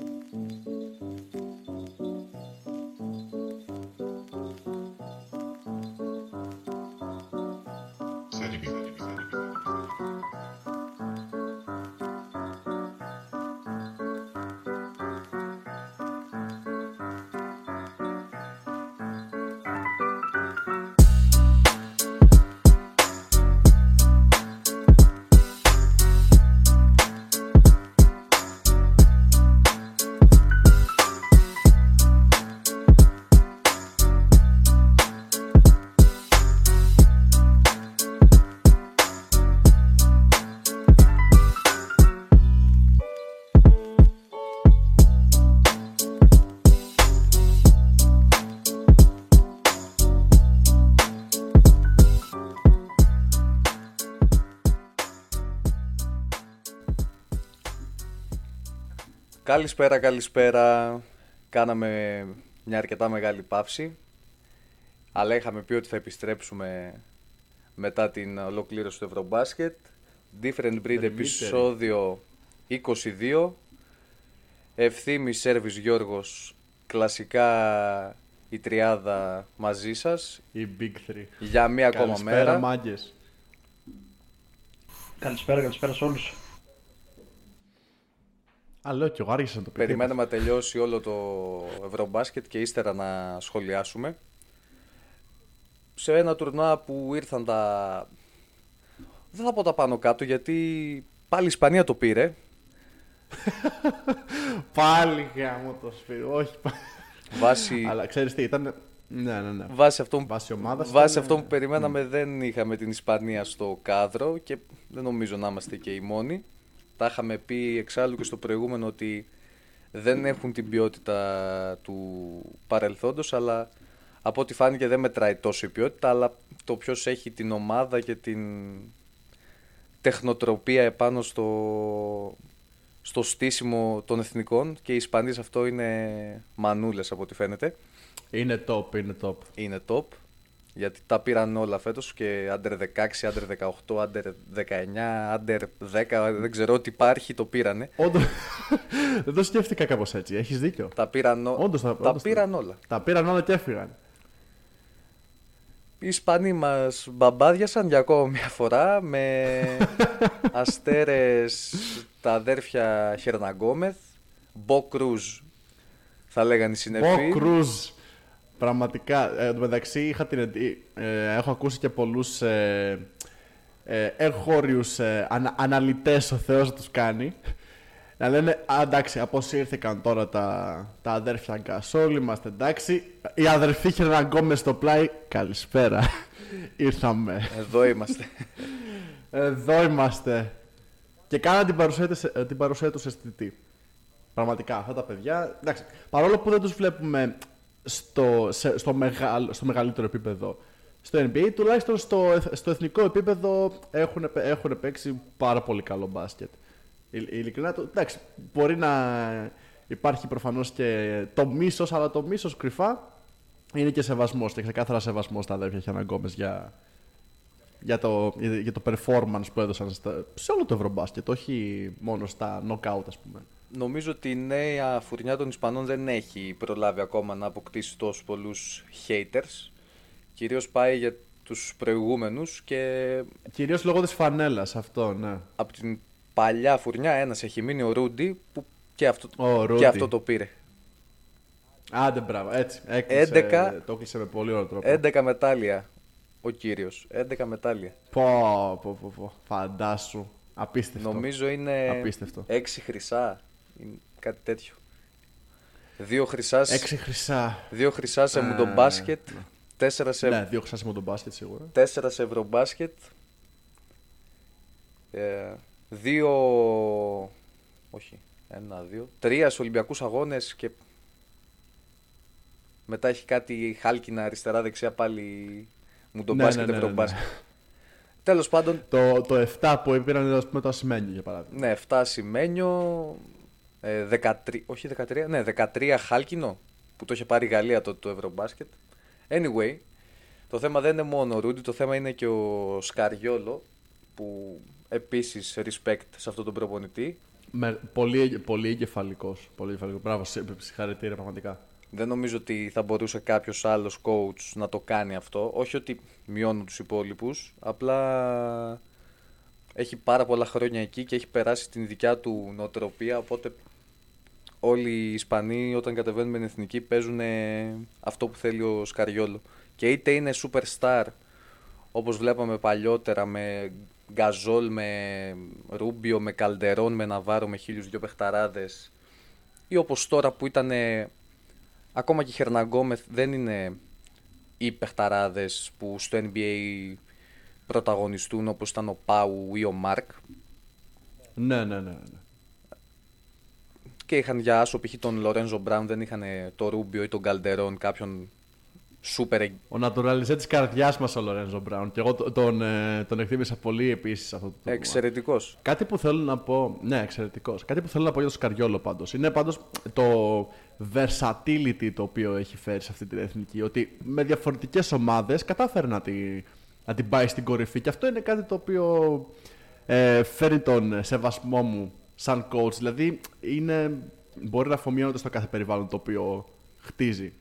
Música Καλησπέρα, καλησπέρα. Κάναμε μια αρκετά μεγάλη παύση. Αλλά είχαμε πει ότι θα επιστρέψουμε μετά την ολοκλήρωση του Ευρωμπάσκετ. Different Breed επεισόδιο 22. Ευθύμη Σέρβις Γιώργος, κλασικά η τριάδα μαζί σας. Η Big Three. Για μία ακόμα Καλησπέρα, μέρα. μάγκες. Καλησπέρα, καλησπέρα σε όλους. Α, λέω κι εγώ άργησα να το πει. Περιμέναμε να τελειώσει όλο το Ευρωμπάσκετ και ύστερα να σχολιάσουμε. Σε ένα τουρνουά που ήρθαν τα... Δεν θα πω τα πάνω κάτω γιατί πάλι η Ισπανία το πήρε. Πάλι γάμο το σπίτι. Όχι. πα- Βάσει, Αλλά ξέρεις τι, ήταν... Ναι, ναι, ναι. βάσει αυτό, που- Βάση ομάδας βάσει ήταν, αυτό που ε, περιμέναμε δεν είχαμε την Ισπανία στο κάδρο και δεν νομίζω να είμαστε και οι μόνοι. Τα είχαμε πει εξάλλου και στο προηγούμενο ότι δεν έχουν την ποιότητα του παρελθόντος αλλά από ό,τι φάνηκε δεν μετράει τόσο η ποιότητα αλλά το ποιος έχει την ομάδα και την τεχνοτροπία επάνω στο, στο στήσιμο των εθνικών και οι Ισπανοί σε αυτό είναι μανούλες από ό,τι φαίνεται Είναι top, είναι top. είναι top. Γιατί τα πήραν όλα φέτος και under 16, under 18, under 19, under 10, δεν ξέρω τι υπάρχει, το πήρανε. Όντως, δεν το σκέφτηκα κάπως έτσι. Έχεις δίκιο. Τα πήραν, ό- Όντως, τα- τα όντως τα- πήραν όλα. Τα πήραν όλα και έφυγαν. Οι Ισπανοί μας μπαμπάδιασαν για ακόμα μια φορά με αστέρες τα αδέρφια Χερναγκόμεθ, Μπο Κρούζ θα λέγανε οι συνεφοί. Ο Κρούζ. Πραγματικά. Ε, εν τω μεταξύ είχα την, εντη- ε, έχω ακούσει και πολλούς ε, ε, εγχώριους ε, ανα, αναλυτές ο Θεός να τους κάνει. Να λένε, «Α, εντάξει, αποσύρθηκαν τώρα τα, τα αδέρφια Γκασόλ, είμαστε εντάξει. Οι αδερφοί Χερναγκόμες στο πλάι, καλησπέρα. Ήρθαμε. Εδώ είμαστε. Εδώ είμαστε. Και κάναν την παρουσία, της- ε, την παρουσία τους αισθητή. Πραγματικά, αυτά τα παιδιά. Εντάξει, παρόλο που δεν τους βλέπουμε στο, σε- στο, μεγαλ, στο μεγαλύτερο επίπεδο στο NBA, τουλάχιστον στο, εθ- στο εθνικό επίπεδο έχουν, παι- έχουν παίξει πάρα πολύ καλό μπάσκετ. Ε, Ειλικρινά, το, εντάξει, μπορεί να υπάρχει προφανώς και το μίσος, αλλά το μίσος κρυφά είναι και σεβασμός και ξεκάθαρα σεβασμός στα αδέρφια Χιαναγκόμες για, για το, για το performance που έδωσαν στα, σε όλο το Ευρωμπάσκετ, όχι μόνο στα knockout ας πούμε. Νομίζω ότι η νέα φουρνιά των Ισπανών δεν έχει προλάβει ακόμα να αποκτήσει τόσους πολλούς haters. Κυρίως πάει για τους προηγούμενους και Κυρίως λόγω της φανέλας αυτό, ναι. από την παλιά φουρνιά ένας έχει μείνει ο Ρούντι που και αυτό, Ο Ρούντι. και αυτό το πήρε. Άντε μπράβο, έτσι. Έκλεισε, 11. Το έκλεισε με πολύ ωραίο τρόπο. 11 μετάλλια ο κύριος. 11 μετάλλια. Πω, πω, πω, πω. Φαντάσου. Απίστευτο. Νομίζω είναι Απίστευτο. 6 χρυσά. Είναι κάτι τέτοιο. Δύο χρυσά, Έξι χρυσά. δύο χρυσά σε Ε, μουντομπάσκετ. Τέσσερα σε, Ναι, δύο χρυσά σε μοντομπάσκετ σίγουρα. τέσσερα σε ευρωμπάσκετ. Ε, δύο... Όχι. Ένα, δύο. Τρία σε Ολυμπιακούς αγώνες και μετά έχει κάτι χάλκινα αριστερά-δεξιά πάλι μουντομπάσκετ, Ναι, ναι, ναι, ναι, ναι. ευρωμπάσκετ. Τέλος πάντων, Το, το 7 που πήραν ας πούμε το ασημένιο για παράδειγμα. Ναι, 7 σημαίνιο. Ε, 13, όχι 13, ναι, 13 χάλκινο που το είχε πάρει η Γαλλία το, το Ευρωμπάσκετ. Anyway, το θέμα δεν είναι μόνο ο Ρούντι, το θέμα είναι και ο Σκαριόλο που επίσης respect σε αυτόν τον προπονητή. Με, πολύ, πολύ εγκεφαλικός. Πολύ εγκεφαλικός. Μπράβο, σε- συγχαρητήρια πραγματικά. Δεν νομίζω ότι θα μπορούσε κάποιος άλλος coach να το κάνει αυτό. Όχι ότι μειώνουν τους υπόλοιπους, απλά έχει πάρα πολλά χρόνια εκεί και έχει περάσει την δικιά του νοοτροπία, οπότε όλοι οι Ισπανοί όταν κατεβαίνουν με την εθνική παίζουν ε, αυτό που θέλει ο Σκαριόλο. Και είτε είναι superstar, όπως βλέπαμε παλιότερα με Γκαζόλ, με Ρούμπιο, με Καλντερόν, με Ναβάρο, με χίλιους δυο παιχταράδες ή όπως τώρα που ήταν ακόμα και οι Χερναγκόμεθ δεν είναι οι παιχταράδες που στο NBA πρωταγωνιστούν όπως ήταν ο Πάου ή ο Μάρκ Ναι, ναι, ναι. ναι. Και είχαν για άσο π.χ. τον Λορένζο Μπράουν δεν είχαν το Ρούμπιο ή τον Καλντερόν κάποιον σούπερ Ο naturalize της καρδιάς μας ο Λορένζο Μπράουν. Και εγώ τον, τον, ε, τον εκτίμησα πολύ επίσης αυτό το πράγμα. εξαιρετικός. Κάτι που θέλω να πω. Ναι, εξαιρετικός. Κάτι που θέλω να πω για τον Σκαριόλο πάντως. Είναι πάντως το versatility το οποίο έχει φέρει σε αυτή την εθνική. Ότι με διαφορετικές ομάδες κατάφερε να, τη, να την πάει στην κορυφή. Και αυτό είναι κάτι το οποίο ε, φέρει τον σεβασμό μου σαν coach. Δηλαδή είναι, μπορεί να αφομοιώνεται στο κάθε περιβάλλον το οποίο χτίζει.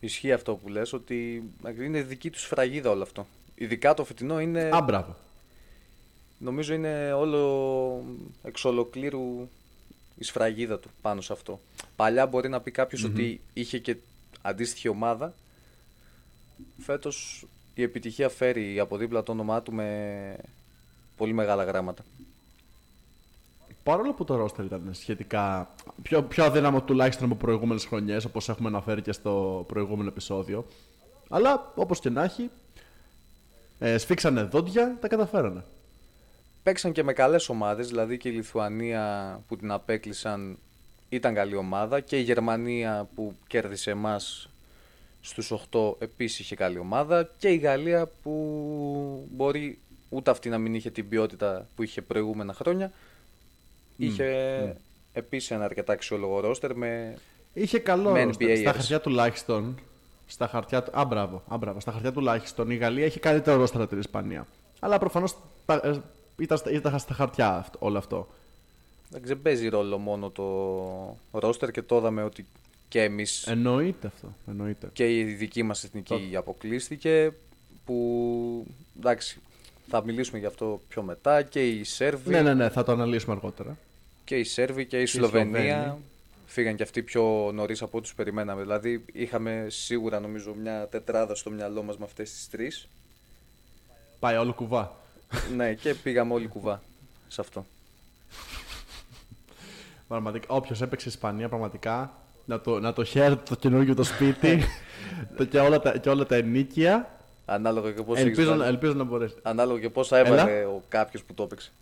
Ισχύει αυτό που λες ότι είναι δική τους φραγίδα όλο αυτό. Ειδικά το φετινό είναι, Α, μπράβο. νομίζω είναι όλο εξ ολοκλήρου η σφραγίδα του πάνω σε αυτό. Παλιά μπορεί να πει κάποιος ότι είχε και αντίστοιχη ομάδα. Φέτος η επιτυχία φέρει από δίπλα το όνομά του με πολύ μεγάλα γράμματα. Παρόλο που το roster ήταν σχετικά πιο, πιο αδύναμο τουλάχιστον από προηγούμενες χρονιές όπως έχουμε αναφέρει και στο προηγούμενο επεισόδιο αλλά όπως και να έχει ε, σφίξανε δόντια, τα καταφέρανε. Παίξαν και με καλές ομάδες, δηλαδή και η Λιθουανία που την απέκλεισαν ήταν καλή ομάδα και η Γερμανία που κέρδισε εμάς στους 8 επίσης είχε καλή ομάδα και η Γαλλία που μπορεί ούτε αυτή να μην είχε την ποιότητα που είχε προηγούμενα χρόνια είχε επίσης ένα αρκετά αξιόλογο ρόστερ με Είχε καλό Με roster. NBAers. Στα χαρτιά τουλάχιστον στα χαρτιά, του- α, μπράβο, α, μπράβο. Στα χαρτιά τουλάχιστον η Γαλλία έχει καλύτερο roster από την Ισπανία. Αλλά προφανώς τα- ε, ήταν, στα- ήταν στα χαρτιά αυτό- όλο αυτό. δεν παίζει ρόλο μόνο το ρόστερ και το είδαμε ότι και εμείς Εννοείται αυτό. Εννοείται. και η δική μας εθνική αποκλείστηκε που εντάξει θα μιλήσουμε γι' αυτό πιο μετά και οι Σέρβοι Ναι, ναι, ναι, θα το αναλύσουμε αργότερα. Και οι Σέρβοι και η οι Σλοβενία Σλοβαίνοι. φύγαν και αυτοί πιο νωρίς από ό,τι τους περιμέναμε. Δηλαδή είχαμε σίγουρα νομίζω μια τετράδα στο μυαλό μας με αυτές τις τρεις Πάει όλο κουβά. ναι και πήγαμε όλοι κουβά σε αυτό. Πραγματικά, όποιος έπαιξε Ισπανία, πραγματικά να το, να το χαίρεται το καινούργιο το σπίτι το, και, όλα τα, και όλα τα ενίκεια. Ανάλογα και πώς έχεις Ελπίζω, βάλει. να- ελπίζω να μπορέσει. Ανάλογα και πόσα έβαλε ο κάποιος που το έπαιξε.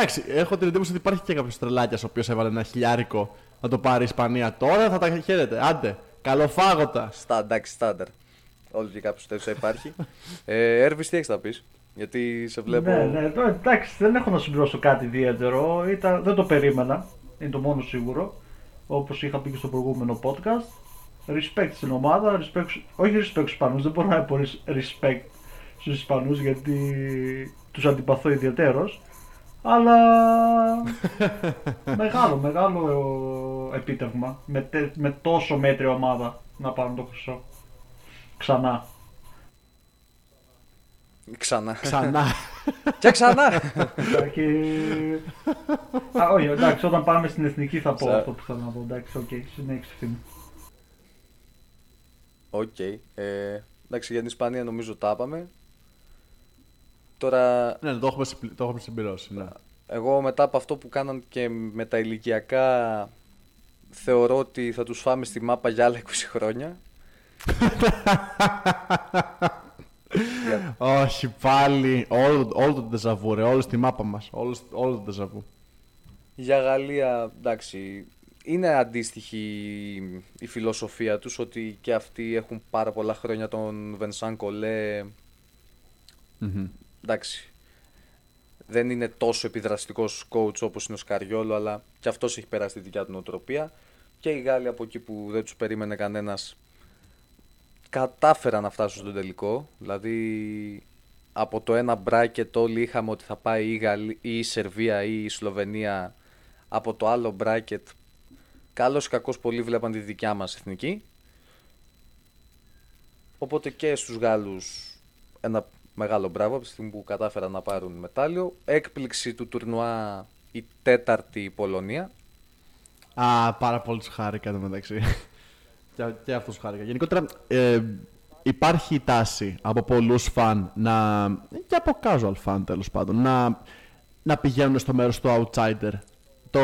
Εντάξει, έχω την εντύπωση ότι υπάρχει και κάποιος τρελάκιας ο οποίος έβαλε ένα χιλιάρικο να το πάρει η Ισπανία. Τώρα θα τα χαίρεται. Άντε, καλοφάγωτα. Στα εντάξει, στάνταρ. Όλο και κάποιος τέτοιος θα υπάρχει. ε, Έρβης, τι έχεις να πεις; Γιατί σε βλέπω. Ναι, ναι, τώρα, εντάξει, δεν έχω να συμπληρώσω κάτι ιδιαίτερο. Ήταν, δεν το περίμενα. Είναι το μόνο σίγουρο. Όπως είχα πει και στο προηγούμενο podcast. Respect στην ομάδα. Respect, όχι respect στους Ισπανούς. Δεν μπορώ να πω respect στους Ισπανούς γιατί τους αντιπαθώ ιδιαιτέρως. Αλλά μεγάλο, μεγάλο επίτευγμα. Με, τε- με τόσο μέτρια ομάδα να πάρουν το χρυσό. Ξανά. Ξανά. Ξανά. και ξανά. και... Α, όχι, εντάξει, όταν πάμε στην εθνική θα πω Σα- αυτό που θέλω να πω. Εντάξει, οκ, συνέχισε φίλε. Οκ. Ε, εντάξει, για την Ισπανία νομίζω τα είπαμε. Τώρα, ναι, το έχουμε, συμπλη- το έχουμε συμπληρώσει. Ναι. εγώ μετά από αυτό που κάναν και με τα ηλικιακά, θεωρώ ότι θα τους φάμε στη μάπα για άλλα 20 χρόνια. Για- Όχι, πάλι. Όλο, όλο το déjà vu, ρε. Όλο στη μάπα μας. Όλο, όλο το déjà vu. Για Γαλλία, εντάξει, είναι αντίστοιχη η φιλοσοφία τους ότι και αυτοί έχουν πάρα πολλά χρόνια τον Βενσάν Κολέ. Εντάξει, δεν είναι τόσο επιδραστικός coach όπως είναι ο Σκαριόλο, αλλά και αυτός έχει περάσει τη δικιά του νοοτροπία. Και οι Γάλλοι από εκεί που δεν τους περίμενε κανένας κατάφεραν να φτάσουν στον τελικό. Δηλαδή, από το ένα bracket όλοι είχαμε ότι θα πάει ή, Γαλλ... ή η Σερβία ή η Σλοβενία. Από το άλλο bracket καλώς ή κακώς πολλοί βλέπαν τη δικιά μας εθνική. Οπότε και στους Γάλλους ένα μεγάλο μπράβο από τη στιγμή που κατάφεραν να πάρουν μετάλλιο. Έκπληξη του τουρνουά η τέταρτη Πολωνία. Α, πάρα πολύ σου χάρηκα εδώ μεταξύ. και, και αυτός σου χάρηκα. Γενικότερα ε, υπάρχει η τάση από πολλούς φαν να, και από casual fan τέλος πάντων να, να πηγαίνουν στο μέρος του outsider. Το,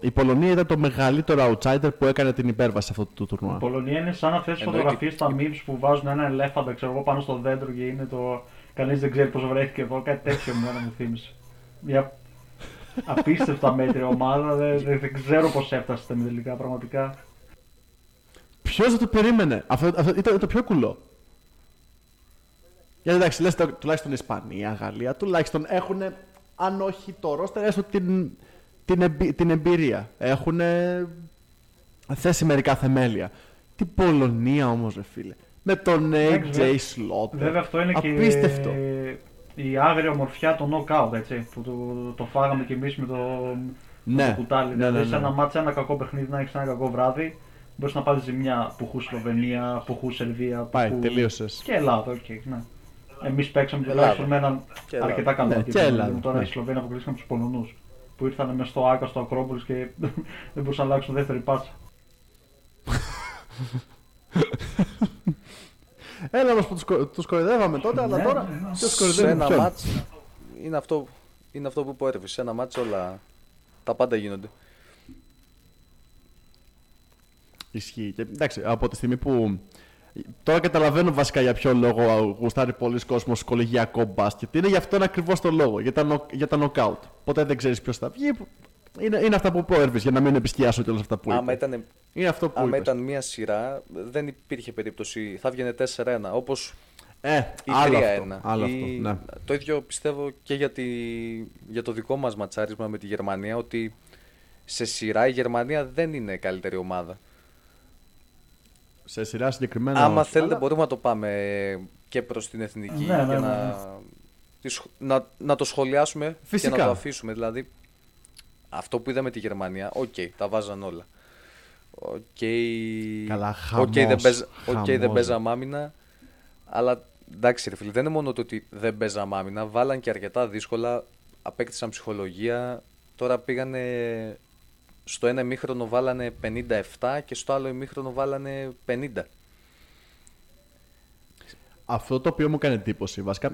η Πολωνία ήταν το μεγαλύτερο outsider που έκανε την υπέρβαση αυτό το τουρνουά. Η Πολωνία είναι σαν αυτέ τι Εννοείται. φωτογραφίες στα memes που βάζουν ένα ελέφαντα ξέρω εγώ, πάνω στο δέντρο και είναι το. Κανείς δεν ξέρει πώ βρέθηκε εδώ. Κάτι τέτοιο μου μου θύμισε. Μια απίστευτα μέτρια ομάδα. Δεν, δεν, δεν ξέρω πώς έφτασε στα τελικά πραγματικά. Ποιος δεν το περίμενε; Αυτό, αυτό ήταν το πιο κουλό. Γιατί εντάξει, λες, το- τουλάχιστον Ισπανία, Γαλλία, τουλάχιστον έχουν, αν όχι το ρόστερ, έστω την, την, εμπει- την εμπειρία. Έχουν θέσει μερικά θεμέλια. Την Πολωνία όμως, ρε φίλε. Με τον Εντάξει, AJ βέβαια. Slaughter. Βέβαια αυτό είναι Απίστευτο. και η άγρια ομορφιά των knockout έτσι. Που το, το φάγαμε κι εμείς με το, με Ναι. το κουτάλι. Ναι, δηλαδή ναι, σε ναι. ένα μάτσα, ένα κακό παιχνίδι, να έχεις ένα κακό βράδυ. Μπορείς να πάρεις ζημιά που χους Σλοβενία, που χους Σερβία. που Πάει, χου- τελείωσες. Και Ελλάδα, οκ. ναι. Εμείς παίξαμε Ελλάδα. τουλάχιστον με έναν Και Ελλάδα. αρκετά καλό Ναι, αντίπαλο. και Ελλάδα, Τώρα ναι. οι Σλοβένοι αποκλείστηκαν τους Πολωνούς. Που ήρθαν μες στο ΟΑΚΑ στο Ακρόπολις και δεν μπορούσαν να αλλάξουν δεύτερη πάσα. Έλα όμως που τους, κο- τους κοροϊδεύαμε τότε, αλλά Ναι, τώρα ναι, ναι. ποιος Σε κοροϊδεύει ένα ποιον; ματς είναι αυτό, είναι αυτό που είπε ο Έρβης. Σε ένα ματς όλα τα πάντα γίνονται. Ισχύει. Και, εντάξει, από τη στιγμή που. Τώρα καταλαβαίνω βασικά για ποιο λόγο γουστάρει πολλοί κόσμος κολεγιακό μπάσκετ. Είναι γι' αυτόν ακριβώς το λόγο. Για τα, νο- για τα knockout. Ποτέ δεν ξέρεις ποιος θα βγει. Είναι, είναι αυτά που είπε ο Έρβης, για να μην επισκιάσω κιόλα αυτά που Άμα είπε. ήταν, Είναι αυτό που άμα είπες. ήταν μία σειρά, δεν υπήρχε περίπτωση. Θα βγαινε 4-1. Όπως Ε, ή άλλο 3-1. αυτό. Άλλο Ή- αυτό. Ναι. Το ίδιο πιστεύω και για, τη, για το δικό μας ματσάρισμα με τη Γερμανία, ότι σε σειρά η Γερμανία δεν είναι καλύτερη ομάδα. Σε σειρά συγκεκριμένα. Άμα όχι. θέλετε Αλλά- μπορούμε να το πάμε και προς την εθνική Ναι, ναι, και ναι, να, ναι. τη σχ- να, να το σχολιάσουμε Φυσικά. και να το αφήσουμε. Δηλαδή, αυτό που είδαμε τη Γερμανία, οκ, τα βάζαν όλα. Οκ, Καλά, οκ, δεν, χαμός, παίζα, οκ, δεν χαμός. παίζαμε άμυνα, αλλά εντάξει ρε φίλε, δεν είναι μόνο το ότι δεν παίζαμε άμυνα, βάλαν και αρκετά δύσκολα, απέκτησαν ψυχολογία, τώρα πήγανε στο ένα ημίχρονο βάλανε 57 και στο άλλο ημίχρονο βάλανε 50. Αυτό το οποίο μου έκανε εντύπωση, βασικά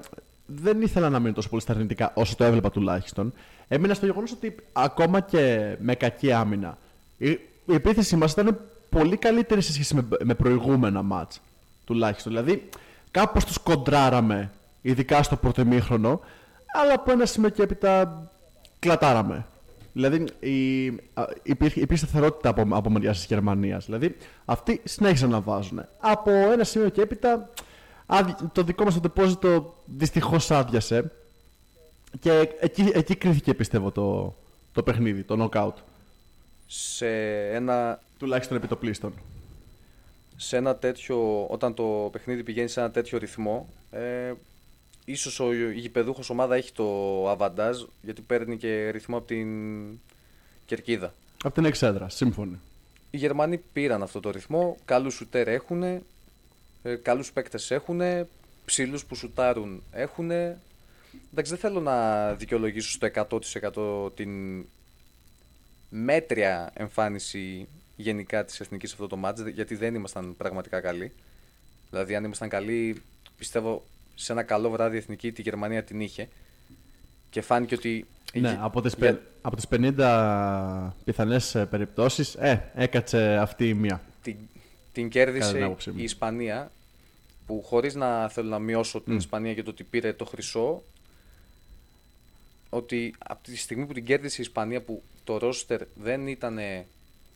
δεν ήθελα να μείνω τόσο πολύ στα αρνητικά όσο το έβλεπα τουλάχιστον. Έμεινα στο γεγονός ότι ακόμα και με κακή άμυνα, η, η επίθεση μας ήταν πολύ καλύτερη σε σχέση με, με προηγούμενα μάτς. Τουλάχιστον. Δηλαδή, κάπως τους κοντράραμε, ειδικά στο πρώτο ημίχρονο, αλλά από ένα σημείο και έπειτα κλατάραμε. Δηλαδή, η, α, υπήρχε, υπήρχε σταθερότητα από, από μεριά της Γερμανίας. Δηλαδή, αυτοί συνέχισαν να βάζουν. Από ένα σημείο και έπειτα, άδει- το δικό μας το deposit δυστυχώς άδειασε. Και εκεί, εκεί κρίθηκε, πιστεύω, το, το παιχνίδι, το knockout. Σε ένα Τουλάχιστον επί το πλήστον. σε ένα τέτοιο, όταν το παιχνίδι πηγαίνει σε ένα τέτοιο ρυθμό, ε, ίσως ο, η γηπεδούχος ομάδα έχει το αβαντάζ, γιατί παίρνει και ρυθμό από την κερκίδα. Από την εξέδρα, σύμφωνοι. Οι Γερμανοί πήραν αυτό το ρυθμό, καλούς σουτέρ έχουν, ε, καλούς παίκτες έχουν, ψηλούς που σουτάρουν έχουν. Εντάξει, δεν θέλω να δικαιολογήσω στο 100% την μέτρια εμφάνιση γενικά της εθνικής σε αυτό το μάτς, γιατί δεν ήμασταν πραγματικά καλοί. Δηλαδή, αν ήμασταν καλοί, πιστεύω σε ένα καλό βράδυ η εθνική τη Γερμανία την είχε. Και φάνηκε ότι. Ναι, η- από τις, για- πε- από τις 50 πιθανές ε, περιπτώσεις, ε, έκατσε αυτή η μία. την, την Κατά την κέρδισε άποψή μου. η Ισπανία που χωρίς να θέλω να μειώσω την Μμ. Ισπανία και το ότι πήρε το χρυσό ότι από τη στιγμή που την κέρδισε η Ισπανία που το ρόστερ δεν ήταν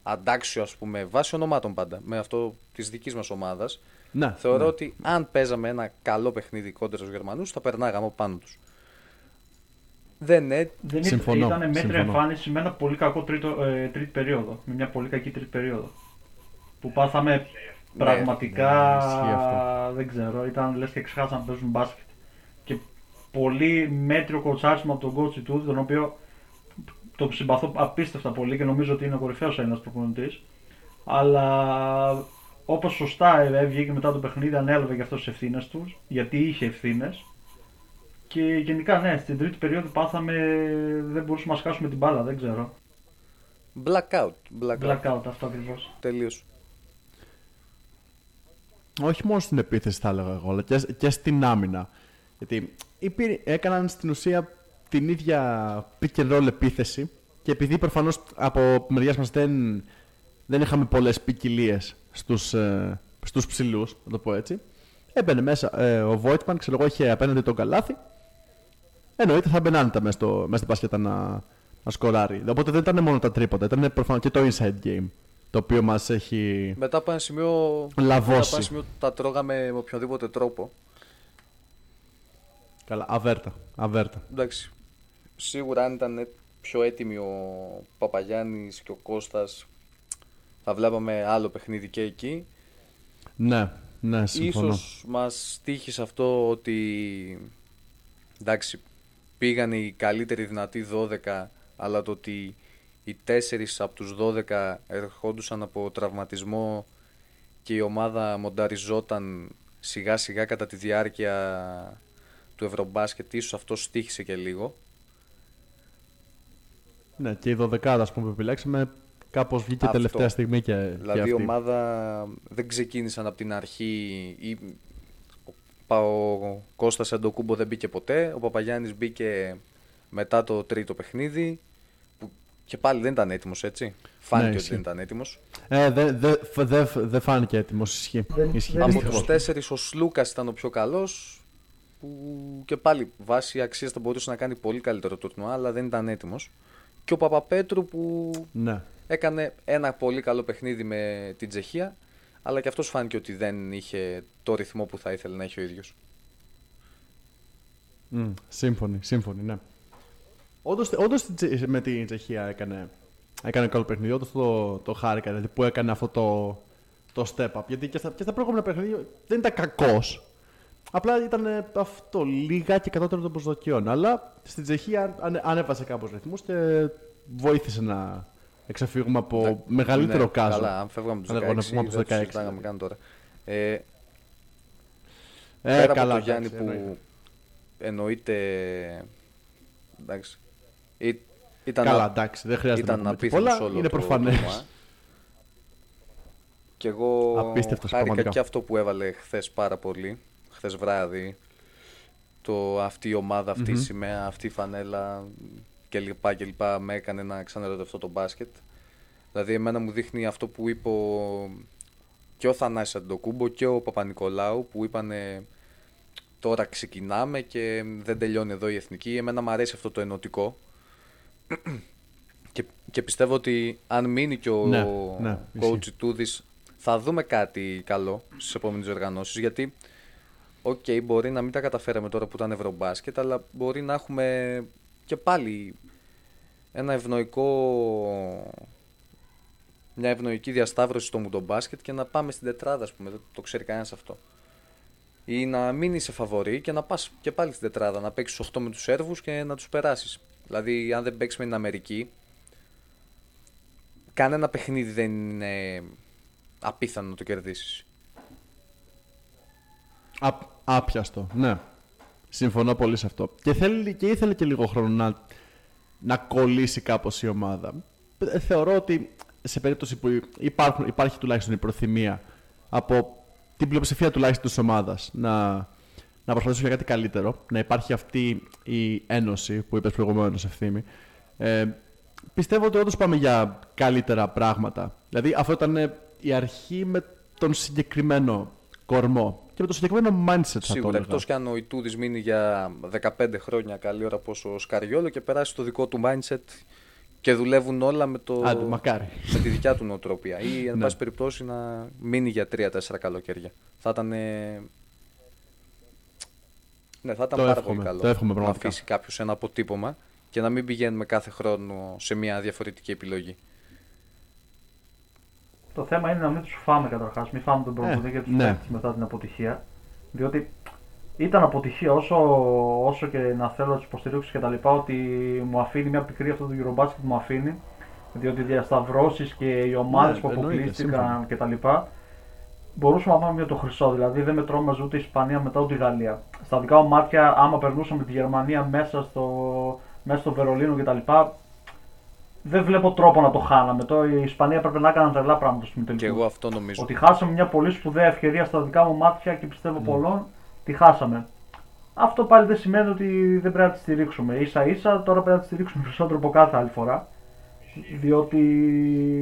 αντάξιο ας πούμε βάσει ονομάτων πάντα με αυτό της δικής μας ομάδας Ναι, θεωρώ ναι. ότι αν παίζαμε ένα καλό παιχνίδι κόντρα στους Γερμανούς θα περνάγαμε από πάνω τους δεν είναι Δεν ήταν- Συμφωνώ, ήταν μέτρια συμφωνώ. εμφάνιση με ένα πολύ κακό τρίτο, ε, τρίτη περίοδο. Με μια πολύ κακή τρίτη περίοδο. Που πάθαμε πραγματικά. ναι, ισχύει αυτό. δεν ξέρω, ήταν λες και ξεχάσαμε να παίζουν μπάσκετ. Και πολύ μέτριο κοτσάρισμα από τον κότσι του, τον οποίο τον συμπαθώ απίστευτα πολύ και νομίζω ότι είναι ο κορυφαίος ένα προπονητής. Αλλά όπως σωστά έβγαινε μετά το παιχνίδι, ανέλαβε και αυτός τις ευθύνες του, γιατί είχε ευθύνες. Και γενικά, ναι, στην τρίτη περίοδο πάθαμε. Δεν μπορούσαμε να σκάσουμε την μπάλα, δεν ξέρω. Blackout. Blackout, Blackout αυτό ακριβώς. Τελείω. Όχι μόνο στην επίθεση, θα έλεγα εγώ, αλλά και, και στην άμυνα. Γιατί υπήρ, έκαναν στην ουσία την ίδια pick and roll επίθεση και επειδή προφανώς από μεριάς μας δεν, δεν είχαμε πολλές ποικιλίες στους ε, στους ψηλούς, να το πω έτσι. Έμπαινε μέσα ε, ο Voigtman, ξέρω εγώ, είχε απέναντι τον καλάθι. Εννοείται θα μπαινάνε τα μέσα, στο, μέσα στην πασχέτα να, να σκοράρει. Οπότε δεν ήταν μόνο τα τρίποτα, ήταν προφανώς και το inside game. Το οποίο μας έχει. Μετά από ένα σημείο. Λαβώσει. Μετά από ένα σημείο τα τρώγαμε με οποιοδήποτε τρόπο. Καλά, αβέρτα. αβέρτα. Εντάξει. Σίγουρα αν ήταν πιο έτοιμοι ο Παπαγιάννης και ο Κώστας θα βλέπαμε άλλο παιχνίδι και εκεί. Ναι, ναι, συμφωνώ. Ίσως μας τύχει αυτό ότι εντάξει, πήγαν οι καλύτεροι δυνατοί 12 αλλά το ότι οι τέσσερις από τους 12 ερχόντουσαν από τραυματισμό και η ομάδα μονταριζόταν σιγά σιγά κατά τη διάρκεια του Ευρωμπάσκετ ίσως αυτό στήχησε και λίγο. Ναι, και η δωδεκάδα πούμε, που επιλέξαμε κάπως βγήκε Αυτό. τελευταία στιγμή και, Δηλαδή και η αυτή. ομάδα δεν ξεκίνησαν από την αρχή ή ο, ο Κώστας Αντοκούμπο δεν μπήκε ποτέ, ο Παπαγιάννης μπήκε μετά το τρίτο παιχνίδι που και πάλι δεν ήταν έτοιμος έτσι. Φάνηκε ότι Ναι, ισχύει. δεν ήταν έτοιμος. Ε, δεν δε, δε, δε φάνηκε έτοιμος. Ισχύει. Δεν- Ισχύει. δεν Από Δυστυχώς. τους τέσσερις ο Σλούκας ήταν ο πιο καλός που και πάλι βάσει αξίας θα μπορούσε να κάνει πολύ καλύτερο τουρνουά αλλά δεν ήταν έτοιμος. Και ο Παπαπέτρου που Ναι. έκανε ένα πολύ καλό παιχνίδι με την Τσεχία, αλλά και αυτός φάνηκε ότι δεν είχε το ρυθμό που θα ήθελε να έχει ο ίδιος. Μμ, σύμφωνοι, σύμφωνοι, ναι. Όντως, όντως την Τσε- με την Τσεχία έκανε, έκανε καλό παιχνίδι. Όντως το, το χάρηκα, δηλαδή που έκανε αυτό το, το step up. Γιατί και στα, και στα προηγούμενα παιχνίδια δεν ήταν κακός. Απλά ήταν ε, αυτό, λίγα και κατώτερο των προσδοκιών. Αλλά στην Τσεχία ανε, ανέβασε κάπως ρυθμούς και βοήθησε να εξαφύγουμε από Ναι, μεγαλύτερο ναι, κάζο. Καλά, αν φεύγαμε από Αν τους εγώ 16, να πούμε από τους δεν τους 16, συζητάγαμε καν τώρα. Ε, Ε, πέρα καλά, από το Γιάννη εντάξει, εννοείται. που εννοείται... Εντάξει, ή- ήταν, Καλά, α- εντάξει, δεν χρειάζεται ήταν να πούμε και απίθανος πολλά. όλο Είναι το προφανές. τουρνουά. Και εγώ Απίστευτος, χάρηκα πραγματικά. και αυτό που έβαλε χθες πάρα πολύ, χθες βράδυ. Το, αυτή η ομάδα, αυτή η σημαία, αυτή η φανέλα και λοιπά και λοιπά με έκανε να ξαναρωτευτώ το μπάσκετ. Δηλαδή εμένα μου δείχνει αυτό που είπε ο, και ο Θανάσης Αντετοκούνμπο και ο Παπανικολάου που είπανε τώρα ξεκινάμε και δεν τελειώνει εδώ η εθνική. Εμένα μου αρέσει αυτό το ενωτικό. Και, και πιστεύω ότι αν μείνει και ο Ναι, ναι, coach ισχύει. Ιτούδης θα δούμε κάτι καλό στις επόμενες διοργανώσεις γιατί οκ, μπορεί να μην τα καταφέραμε τώρα που ήταν Ευρωμπάσκετ αλλά μπορεί να έχουμε και πάλι ένα ευνοϊκό μια ευνοϊκή διασταύρωση στο μουντομπάσκετ και να πάμε στην τετράδα, ας πούμε. Δεν το ξέρει κανένας αυτό. Ή να μείνει σε φαβορή και να πας και πάλι στην τετράδα, να παίξεις 8 με τους Σέρβους και να τους περάσεις. Δηλαδή, αν δεν παίξει με την Αμερική, κανένα παιχνίδι δεν είναι απίθανο να το κερδίσεις. Α, άπιαστο, ναι. Συμφωνώ πολύ σε αυτό. Και, θέλει, και ήθελε και λίγο χρόνο να, να κολλήσει κάπως η ομάδα. Ε, Θεωρώ ότι σε περίπτωση που υπάρχουν, υπάρχει τουλάχιστον η προθυμία από την πλειοψηφία τουλάχιστον της ομάδας να, να προσπαθήσουν για κάτι καλύτερο, να υπάρχει αυτή η ένωση που είπες προηγουμένως ευθύμη, ε, πιστεύω ότι όντως πάμε για καλύτερα πράγματα. Δηλαδή αυτό ήταν ε, η αρχή με τον συγκεκριμένο κορμό και με το συγκεκριμένο mindset θα το Σίγουρα, έλεγα. εκτός κι αν ο Ιτούδης μείνει για 15 χρόνια καλή ώρα πόσο ο Σκαριόλο και περάσει το δικό του mindset και δουλεύουν όλα με, το... Άντε, μακάρι. με τη δικιά του νοοτροπία. Ή, εν Ναι. πάση περιπτώσει, να μείνει για 3-4 καλοκαίρια. Θα ήταν. Ε, Ναι, θα ήταν Το πάρα εύχομαι, πολύ καλό το εύχομαι να πραγματικά. αφήσει κάποιος ένα αποτύπωμα και να μην πηγαίνουμε κάθε χρόνο σε μια διαφορετική επιλογή. Το θέμα είναι να μην τους φάμε καταρχάς. Μην φάμε τον προπονητή Ε, και τους ναι. παίκτες μετά την αποτυχία. Διότι ήταν αποτυχία όσο, όσο και να θέλω να τους υποστηρίξω και τα λοιπά ότι μου αφήνει μια πικρή αυτό το Eurobasket μου αφήνει διότι οι διασταυρώσεις και οι ομάδες Ναι, που εννοείται, αποκλείστηκαν σύμφωνα. Και τα λοιπά μπορούσαμε να πάμε για το χρυσό. Δηλαδή δεν με τρώμαζε ούτε η Ισπανία μετά ούτε η Γαλλία. Στα δικά μου μάτια, άμα περνούσαμε τη Γερμανία μέσα στο, μέσα στο Βερολίνο κτλ. Δεν βλέπω τρόπο να το χάναμε. Το, η Ισπανία πρέπει να έκανε τρελά πράγματα στο Και τελικό. εγώ αυτό νομίζω. Ότι χάσαμε μια πολύ σπουδαία ευκαιρία στα δικά μου μάτια και πιστεύω Ναι. πολλών, τη χάσαμε. Αυτό πάλι δεν σημαίνει ότι δεν πρέπει να τη στηρίξουμε. σα ίσα τώρα πρέπει να τη στηρίξουμε περισσότερο από κάθε άλλη φορά. Διότι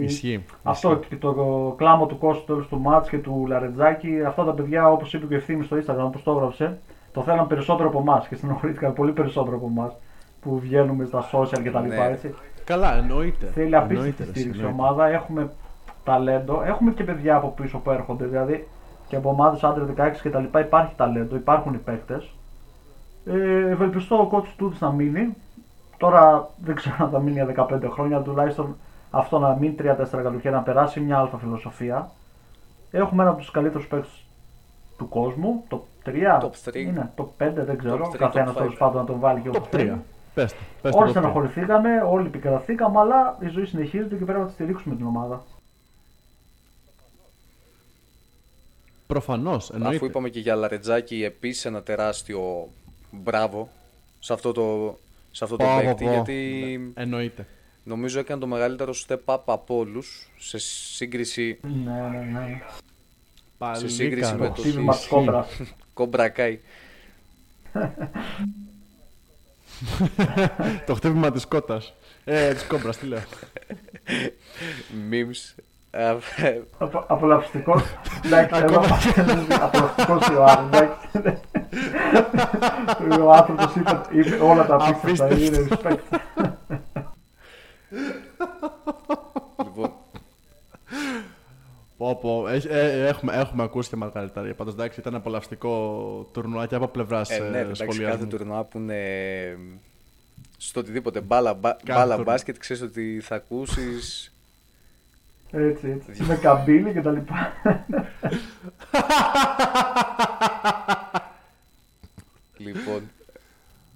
Ισχύει. αυτό ισχύει. και το κλάμα του Κώστου τέλος του μάτς και του Λαρετζάκη, αυτά τα παιδιά όπως είπε και ο ευθύνη στο Instagram, όπως το έγραψε, το θέλαν περισσότερο από εμάς και στενοχωρήθηκαν πολύ περισσότερο από εμάς που βγαίνουμε στα social κτλ. Ναι. έτσι. Καλά, εννοείται. Θέλει απίστευτη Εννοείται, ρε, στήριξη η εννοείται. ομάδα. Έχουμε ταλέντο. Έχουμε και παιδιά από πίσω που έρχονται. Δηλαδή και από ομάδες άντρες 16 κτλ. Υπάρχει ταλέντο, υπάρχουν οι παίκτες. Ε, ευελπιστώ ο coach του να μείνει. Τώρα δεν ξέρω αν θα μείνει για 15 χρόνια, αλλά τουλάχιστον αυτό να μείνει 3-4 καλοκαίρια να περάσει μια αλφα φιλοσοφία. Έχουμε ένα από τους καλύτερους παίκτες του κόσμου. Το 3, Top three. είναι, το 5, δεν ξέρω. three, Καθένα top τέλο five. πάντων να τον βάλει και Top όπου θέλει. 3. Πες το. Πες το Όλοι top three. στεναχωρηθήκαμε, όλοι επικρατήκαμε, αλλά η ζωή συνεχίζεται και πρέπει να τη στηρίξουμε την ομάδα. Προφανώς, εννοείται. Αφού είπαμε και για Λαρετζάκη, επίσης ένα τεράστιο μπράβο σε αυτό το, σε αυτό το Πω, πω, παίκτη. πω. Γιατί Εννοείται. νομίζω έκανε το μεγαλύτερο step up από όλους σε σύγκριση Ναι, ναι, ναι. Πάλι σύγκριση καλό. με το Χτύπημα της κόμπρας. κομπρακάι. Το χτύπημα της κότας. Ε, της κόμπρας, τι λέω. memes. Ε, Απολαυστικός. Εντάξει, Ακόμα. απολαυστικός ο Άρη. εντάξει. Ο άνθρωπος είπε, είπε όλα τα απίστευτα. Απίστευτος. Είναι respect. λοιπόν, Πω, πω. Έχ- ε, έχουμε, έχουμε ακούσει και μαργαριτάρια. Πάντως, εντάξει, ήταν απολαυστικό τουρνουά και από πλευράς ε, ναι, ε, εντάξει, κάθε σχολιασμού. τουρνουά που είναι στο οτιδήποτε μπάλα, μπα- Κάθε μπάλα τουρνουά. μπάσκετ, ξέρεις ότι θα ακούσεις. Έτσι, έτσι. Με καμπύλη και τα λοιπά. λοιπόν,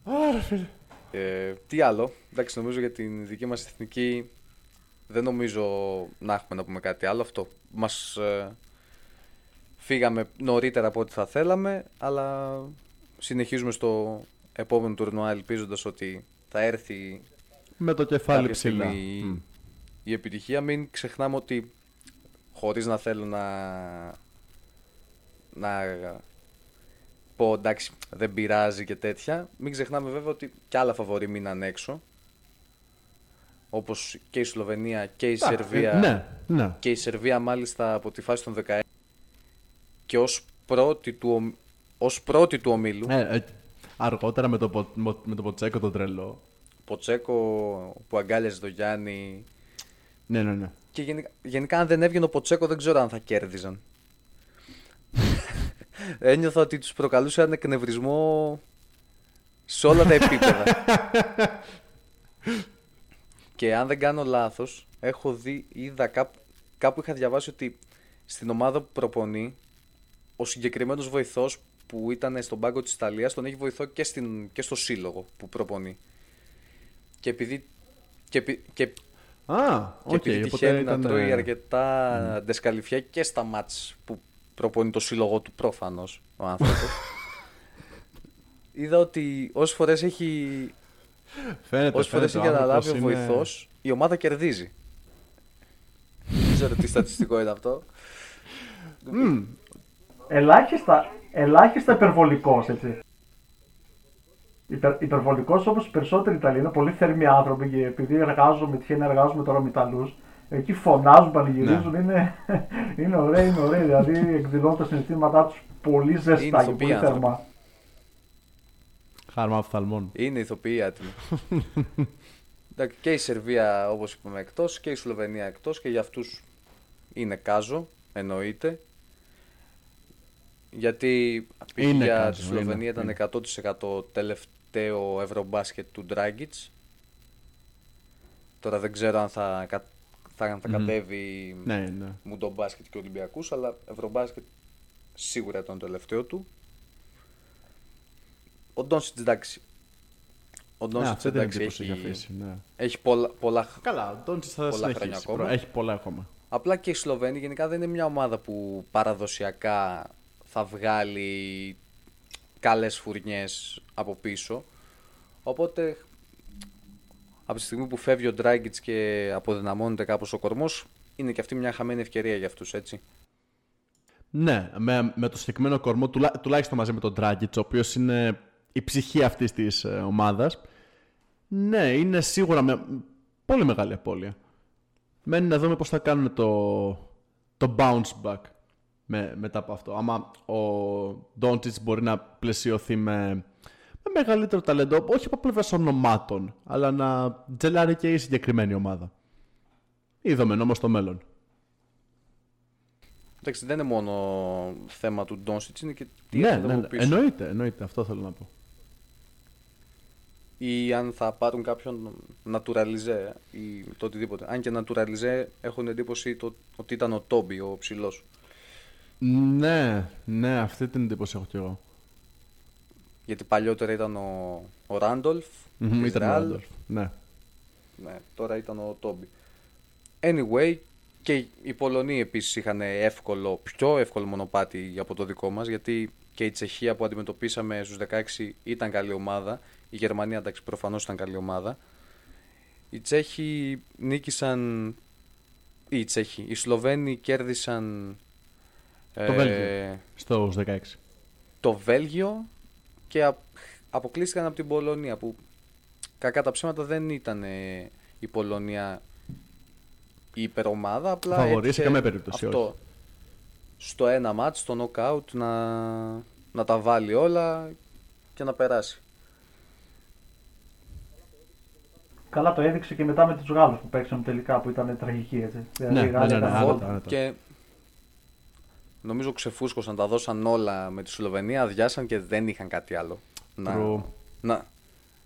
Άρα, φίλε. Ε, τι άλλο, εντάξει νομίζω για την δική μας εθνική δεν νομίζω να έχουμε να πούμε κάτι άλλο αυτό. Μας ε, φύγαμε νωρίτερα από ό,τι θα θέλαμε, αλλά συνεχίζουμε στο επόμενο τουρνουά ελπίζοντας ότι θα έρθει Με το κεφάλι κάποια ψηλά. στιγμή Μμ. Η επιτυχία. Μην ξεχνάμε ότι χωρίς να θέλω να, να πω εντάξει δεν πειράζει και τέτοια, μην ξεχνάμε βέβαια ότι και άλλα φαβορή μείναν έξω. Όπως και η Σλοβενία και η Εντάξει, Σερβία. Ναι, ναι. Και η Σερβία μάλιστα από τη φάση των 16 και ως πρώτη του, ομ- ως πρώτη του ομίλου. Ε, ε, αργότερα με το, πο- μο- με το Ποτσέκο το τρελό. Ποτσέκο που αγκάλιαζε τον Γιάννη Ναι, ναι, ναι. Και γενικά, γενικά αν δεν έβγαινε ο Ποτσέκο δεν ξέρω αν θα κέρδιζαν. Ένιωθα ότι τους προκαλούσε ένα εκνευρισμό σε όλα τα επίπεδα. και αν δεν κάνω λάθος, έχω δει, είδα κάπου, κάπου είχα διαβάσει ότι στην ομάδα που προπονεί, ο συγκεκριμένος βοηθός που ήταν στον πάγκο της Ιταλίας τον έχει βοηθό και, στην, και στο σύλλογο που προπονεί. Και επειδή, και, επει- και Α, και οκ, επειδή οπότε τυχαίνει ήταν... να τρώει ε, αρκετά ντισκαλιφιέ και στα μάτς που προπονεί το σύλλογο του προφανώς ο άνθρωπος. Είδα ότι όσες φορές έχει, Φαίνεται, όσες φορές φαίνεται, έχει ο αναλάβει ο άνθρωπος είναι- βοηθός, η ομάδα κερδίζει. Δεν ξέρω τι στατιστικό είναι αυτό. Μμ, ελάχιστα, ελάχιστα υπερβολικός, έτσι. Υπερ, υπερβολικός όπως οι περισσότεροι Ιταλοί είναι πολύ θερμοί άνθρωποι και επειδή εργάζομαι, τυχαίνει να εργάζομαι τώρα με Ιταλούς, εκεί φωνάζουν, πανηγυρίζουν, Ναι. είναι, είναι ωραίοι, είναι ωραίοι. Δηλαδή εκδηλώνουν τα συναισθήματά τους πολύ ζεστά και ηθοποιοί πολύ άνθρωποι. θερμά. Χάρμα οφθαλμών. Είναι ηθοποιοί άτιμοι. Εντάξει, και η Σερβία όπως είπαμε εκτός και η Σλοβενία εκτός και για αυτούς είναι κάζο, εννοείται. Γιατί π.χ. Είναι για κάζο, τη Σλοβενία είναι, ήταν 100% τελευταίο ευρωμπάσκετ του Ντράγκητς. Τώρα δεν ξέρω αν θα, κα- θα, αν θα Μμμ. κατέβει Ναι, ναι. μουντομπάσκετ και Ολυμπιακούς, αλλά ευρωμπάσκετ σίγουρα ήταν το τελευταίο του. ο Ντόνσιτς εντάξει. Ο Ναι, Ντόνσιτς αυτή την εντάξει εντύπωση έχει έχει, αφήσει. Ναι. έχει πολλά, πολλά. Καλά, ο Ντόντσιτ θα Πολλά χρόνια συνεχίσει. ακόμα. Έχει πολλά ακόμα. Απλά και οι Σλοβαίνοι γενικά δεν είναι μια ομάδα που παραδοσιακά θα βγάλει καλές φουρνιές από πίσω. Οπότε από τη στιγμή που φεύγει ο Ντράγκητς και αποδυναμώνεται κάπως ο κορμός είναι και αυτή μια χαμένη ευκαιρία για αυτούς έτσι. Ναι, με, με το συγκεκριμένο κορμό, τουλά, τουλάχιστον μαζί με τον Dragic, ο οποίος είναι η ψυχή αυτής της ε, ομάδας. Ναι, είναι σίγουρα με, πολύ μεγάλη απώλεια. Μένει να δούμε πώς θα κάνουν το, το bounce back με, μετά από αυτό. Άμα ο Doncic μπορεί να πλαισιωθεί με, με μεγαλύτερο ταλέντο, όχι από πλευράς ονομάτων, αλλά να τζελάρει και η συγκεκριμένη ομάδα. Είδαμε όμω το μέλλον. Εντάξει δεν είναι μόνο θέμα του Ντόνσιτς είναι και τι ναι, έρχεται ναι, από ναι. πίσω. εννοείται, εννοείται, αυτό θέλω να πω. ή αν θα πάρουν κάποιον naturalize ή το οτιδήποτε. Αν και naturalize έχω την εντύπωση το, ότι ήταν ο Τόμπι, ο ψηλός. Ναι, ναι, αυτή την εντύπωση έχω κι εγώ. Γιατί παλιότερα ήταν ο, ο Ράντολφ, Μμμ, της Ήταν ο Real. Ράντολφ. Ναι. Ναι, τώρα ήταν ο Τόμπι. Anyway, και οι Πολωνοί επίσης είχαν εύκολο, πιο εύκολο μονοπάτι από το δικό μας, γιατί και η Τσεχία που αντιμετωπίσαμε στους 16 ήταν καλή ομάδα. Η Γερμανία, εντάξει, προφανώς ήταν καλή ομάδα. Οι Τσέχοι νίκησαν... ή Οι Τσέχοι, οι Σλοβαίνοι κέρδισαν... Το Βέλγιο. Στους 16. το Βέλγιο και α- αποκλείστηκαν από την Πολωνία που κακά τα ψέματα δεν ήταν ε, η Πολωνία η υπερομάδα απλά Φαβορή σε έτυχε καμία περίπτωση, αυτό όχι. στο ένα μάτς, στο νοκάουτ να, να τα βάλει όλα και να περάσει. Καλά το έδειξε και μετά με τους Γάλλους που παίξαμε τελικά που ήταν τραγική έτσι. Ναι, οι ναι, Γάλλοι ναι, ναι, ήταν άνετα, όλα. άνετα. Και νομίζω ξεφούσκωσαν, τα δώσαν όλα με τη Σλοβενία, αδειάσαν και δεν είχαν κάτι άλλο να, True. να,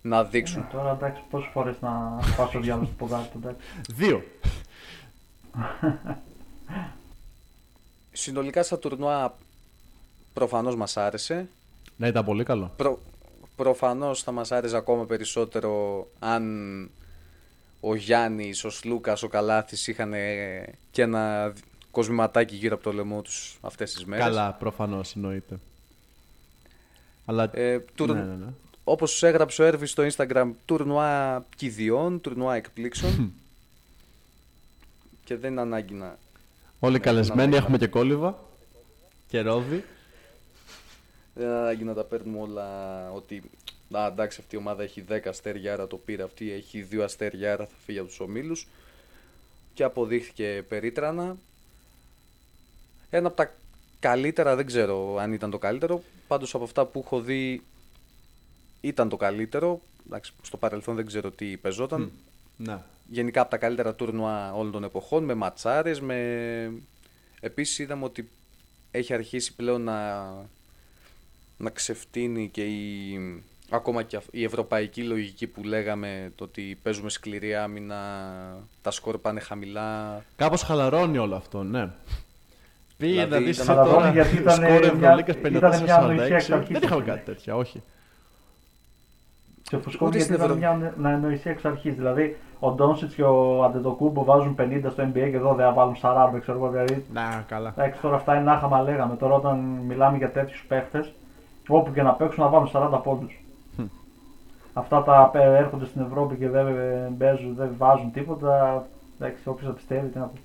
να δείξουν. Ε, Τώρα εντάξει, πόσες φορές να σπάσω ο διάλογο του ποδάρι του. εντάξει. Δύο. Συνολικά στα τουρνουά προφανώς μας άρεσε. Ναι, ήταν πολύ καλό. Προ, προφανώς θα μας άρεσε ακόμα περισσότερο αν ο Γιάννης, ο Σλούκας, ο Καλάθης είχαν ε, και ένα κοσμηματάκι γύρω από το λαιμό τους αυτές τις μέρες. Καλά, προφανώς εννοείται. Αλλά. Ε, τουρ- ναι, ναι, ναι. Όπως έγραψε ο Έρβης στο Instagram, τουρνουά κηδιών, τουρνουά εκπλήξεων. και δεν είναι ανάγκη να... Όλοι ναι, καλεσμένοι να- έχουμε και κόλληβα. Και ρόδι. Δεν είναι ανάγκη να τα παίρνουμε όλα ότι Α, εντάξει, αυτή η ομάδα έχει 10 αστέρια, άρα το πήρε αυτή. Έχει 2 αστέρια, άρα θα φύγει από τους ομίλους. Και αποδείχθηκε περίτρανα. Ένα από τα καλύτερα, δεν ξέρω αν ήταν το καλύτερο. Πάντως από αυτά που έχω δει ήταν το καλύτερο. Εντάξει, στο παρελθόν δεν ξέρω τι παίζονταν. Ναι. Γενικά από τα καλύτερα τουρνουά όλων των εποχών, με ματσάρες, με... Επίσης είδαμε ότι έχει αρχίσει πλέον να, να ξεφτύνει και η... ακόμα και η ευρωπαϊκή λογική που λέγαμε το ότι παίζουμε σκληρή άμυνα, τα σκορ πάνε χαμηλά. Κάπως χαλαρώνει όλο αυτό, ναι. Πήγε Δηλαδή, να δεις ήταν- τώρα Χαλαρώνει γιατί ήταν σκορ μια- Ευρωλίγκας ήταν μια ανοησία 54-46. εξ αρχής, Δεν είχαμε ας πούμε. κάτι τέτοια, όχι. Σε φουσκώνει Ούτε γιατί στην ήταν μια να ανοησία εξ αρχή. Δηλαδή, ο Ντόνσιτς και ο Αντετοκούμπο βάζουν 50 στο NBA και εδώ δεν θα βάλουν 40, ξέρω εγώ. Δηλαδή, Να, καλά. εντάξει, τώρα αυτά είναι άχαμα λέγαμε. Τώρα, όταν μιλάμε για τέτοιους παίχτες, όπου και να παίξουν να βάλουν 40 πόντους. Αυτά τα πέ- έρχονται στην Ευρώπη και δεν παίζουν, δεν βάζουν τίποτα. Εντάξει, όποιος θα πιστεύει, τι να πει.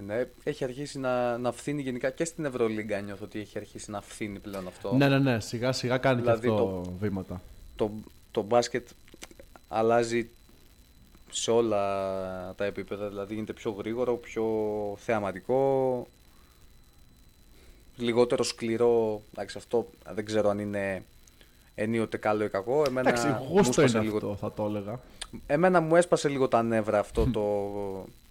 Ε, ναι, έχει αρχίσει να, να φθήνει γενικά και στην Ευρωλίγκα νιώθω ότι έχει αρχίσει να φθήνει πλέον αυτό. Ναι, ναι, ναι, σιγά σιγά κάνει Δηλαδή και αυτό το- βήματα. το, το μπάσκετ αλλάζει σε όλα τα επίπεδα, δηλαδή γίνεται πιο γρήγορο, πιο θεαματικό, λιγότερο σκληρό, εντάξει αυτό δεν ξέρω αν είναι ενίοτε καλό ή κακό, εμένα, Εντάξει, μου γούστο έσπασε είναι λίγο, αυτό, θα το έλεγα. εμένα μου έσπασε λίγο τα νεύρα αυτό το,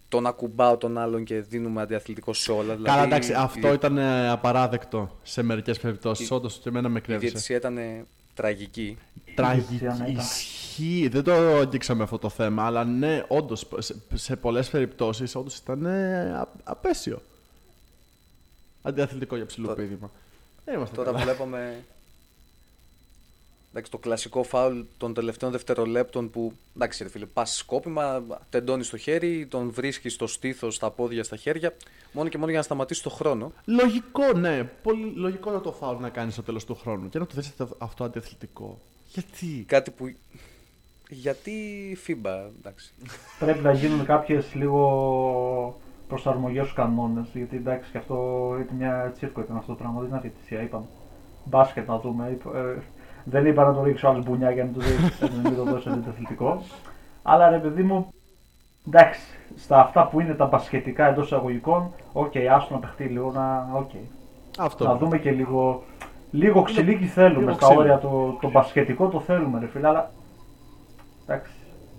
το να κουμπάω τον άλλον και δίνουμε αντιαθλητικό σε όλα. Δηλαδή, Καλά, εντάξει, η- αυτό ήταν ε, απαράδεκτο σε μερικές περιπτώσεις. Η- Όντως και εμένα με Η κρέμισε. διαιτησία ήταν τραγική. Τραγική διαιτησία, ναι, ήταν. ισχύει. Δεν το αγγίξαμε αυτό το θέμα, αλλά ναι, όντως σε, σε πολλές περιπτώσεις όντως ήταν ε, α- απέσιο. Αντιαθλητικό για ψηλό Τώρα- πείδημα. Δεν είμαστε Τώρα καλά. βλέπαμε, Εντάξει, το κλασικό φάουλ των τελευταίων δευτερολέπτων που εντάξει, ρε φίλε, πας σκόπιμα, τεντώνεις το χέρι, τον βρίσκεις στο στήθος, στα πόδια, στα χέρια, μόνο και μόνο για να σταματήσεις το χρόνο. Λογικό, ναι. Πολύ λογικό να το φάουλ να κάνεις στο τέλος του χρόνου και να το θέσει αυτό αντιαθλητικό. Γιατί; Κάτι που. Γιατί FIBA, εντάξει. Πρέπει να γίνουν κάποιες λίγο προσαρμογές στους κανόνες. Γιατί εντάξει, και αυτό ήταν μια τσίρκο ήταν αυτό το πράγμα. Δεν είναι διαιτησία, είπαμε. Μπάσκετ να δούμε. Ε, δεν είπα να το ρίξω άλλο μπουνιά για να το δώσει, να το δώσει αθλητικό. Αλλά ρε παιδί μου, εντάξει, στα αυτά που είναι τα μπασκετικά εντός εισαγωγικών, ok, okay, άστο να παιχτεί λίγο να. Okay. Αυτό. Να δούμε και λίγο. Λίγο ξυλίκι θέλουμε λίγο στα ξύλι. όρια το, το μπασκετικό το θέλουμε, ρε φίλε, αλλά. Εντάξει.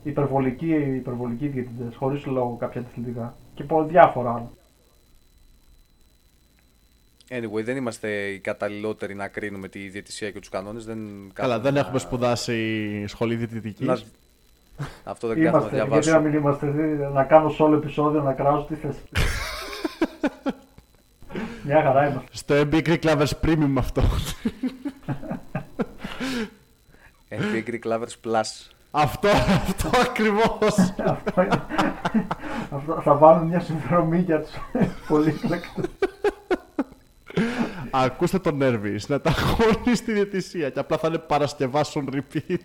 Υπερβολικοί, υπερβολικοί διαιτητές, χωρίς λόγο κάποια αθλητικά. Και πολλά διάφορα άλλα. Anyway, δεν είμαστε οι καταλληλότεροι να κρίνουμε τη διαιτησία και τους κανόνες. Δεν Καλά, δεν έχουμε σπουδάσει σχολή διαιτητική. Να... Αυτό δεν κάνουμε να διαβάσουμε. Γιατί να μην είμαστε να κάνω σε όλο επεισόδιο να κράζω τι θες. Μια χαρά είμαστε. Στο MB Greek Lovers Premium αυτό. MB Greek Lovers Plus. Αυτό, αυτό ακριβώς. αυτό, θα βάλουμε μια συνδρομή για τους πολύπλεκτους. Ακούστε τον Νέρβι να τα χώνει στη διαιτησία και απλά θα είναι παρασκευάσουν repeat.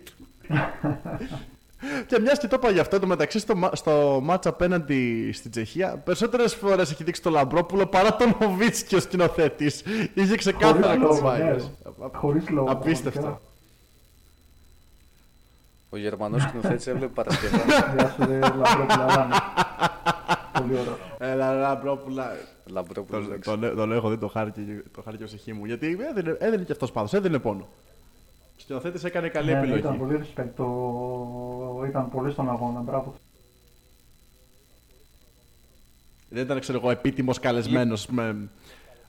και μιας και το είπα γι' αυτό, το μεταξύ στο, στο μάτς απέναντι στην Τσεχία, περισσότερες φορές έχει δείξει το Λαμπρόπουλο παρά τον Νοβίτσκι ο σκηνοθέτης. Είχε ξεκάθαρα κοτσβάγε. Χωρίς λόγο. Απίστευτο. Ο Γερμανός σκηνοθέτης έβλεπε Παρασκευά. Γεια σου, Λαμπρόπουλα. Πολύ ωραίο. Έλα, Λαμπρόπουλα. Λαμπρόπουλος. Το, το, το λέω εγώ, δεν το χάρηκε το χάρηκε ο ψυχή μου. Γιατί έδινε, έδινε και αυτός πάντω, έδινε πόνο. Ο σκηνοθέτη έκανε καλή ναι, επιλογή. Ήταν πολύ respect, το... ήταν πολύ στον αγώνα, μπράβο. Δεν ήταν, ξέρω εγώ, επίτιμος καλεσμένος με.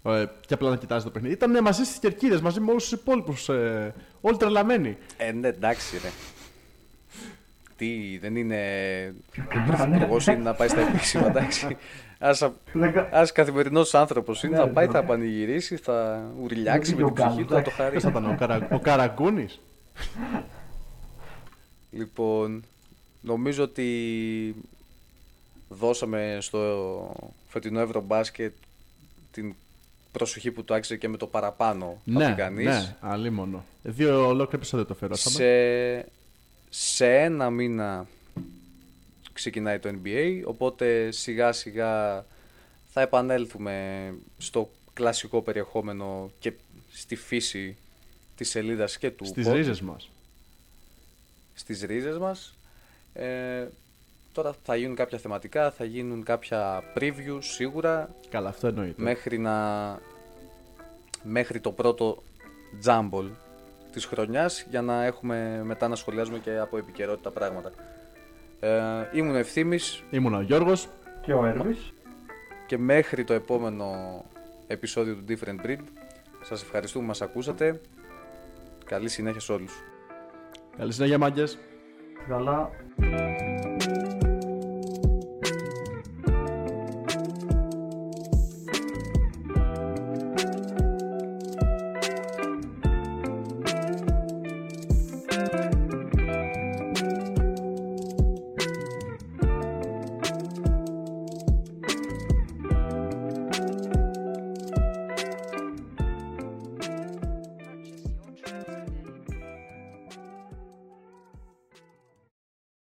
Ε, και απλά να κοιτάζει το παιχνίδι. Ήταν μαζί στις κερκίδες, μαζί με όλους τους υπόλοιπους. Ε, όλοι τρελαμένοι. Ε, ναι, εντάξει, ρε. Τι, δεν είναι. Πρωθυπουργό είναι να πάει στα επίσημα, εντάξει. Α καθημερινός άνθρωπος είναι, θα πάει, θα πανηγυρίσει, θα ουρλιάξει με την ψυχή του, θα το χαρεί. θα ήταν ο Καραγκούνης; Λοιπόν, νομίζω ότι δώσαμε στο φετινό Ευρωμπάσκετ την προσοχή που το άξιζε και με το παραπάνω ναι, από κανείς. Ναι, αλλήμωνο. Δύο ολόκληρα επεισόδια το φέρω. Σε, σε ένα μήνα ξεκινάει το NBA, οπότε σιγά σιγά θα επανέλθουμε στο κλασικό περιεχόμενο και στη φύση της σελίδας και του Στις pod. ρίζες μας. Στις ρίζες μας. Ε, τώρα θα γίνουν κάποια θεματικά, θα γίνουν κάποια preview σίγουρα. Καλά, αυτό εννοείται. Μέχρι, να... μέχρι το πρώτο Jumble της χρονιάς για να έχουμε μετά να σχολιάζουμε και από επικαιρότητα πράγματα. Ε, ήμουν ο Ευθύμης. Ήμουν ο Γιώργος. Και ο Έρβης. Και μέχρι το επόμενο επεισόδιο του Different Breed σας ευχαριστούμε που μας ακούσατε. Καλή συνέχεια σε όλους. Καλή συνέχεια μάγκες. Καλά.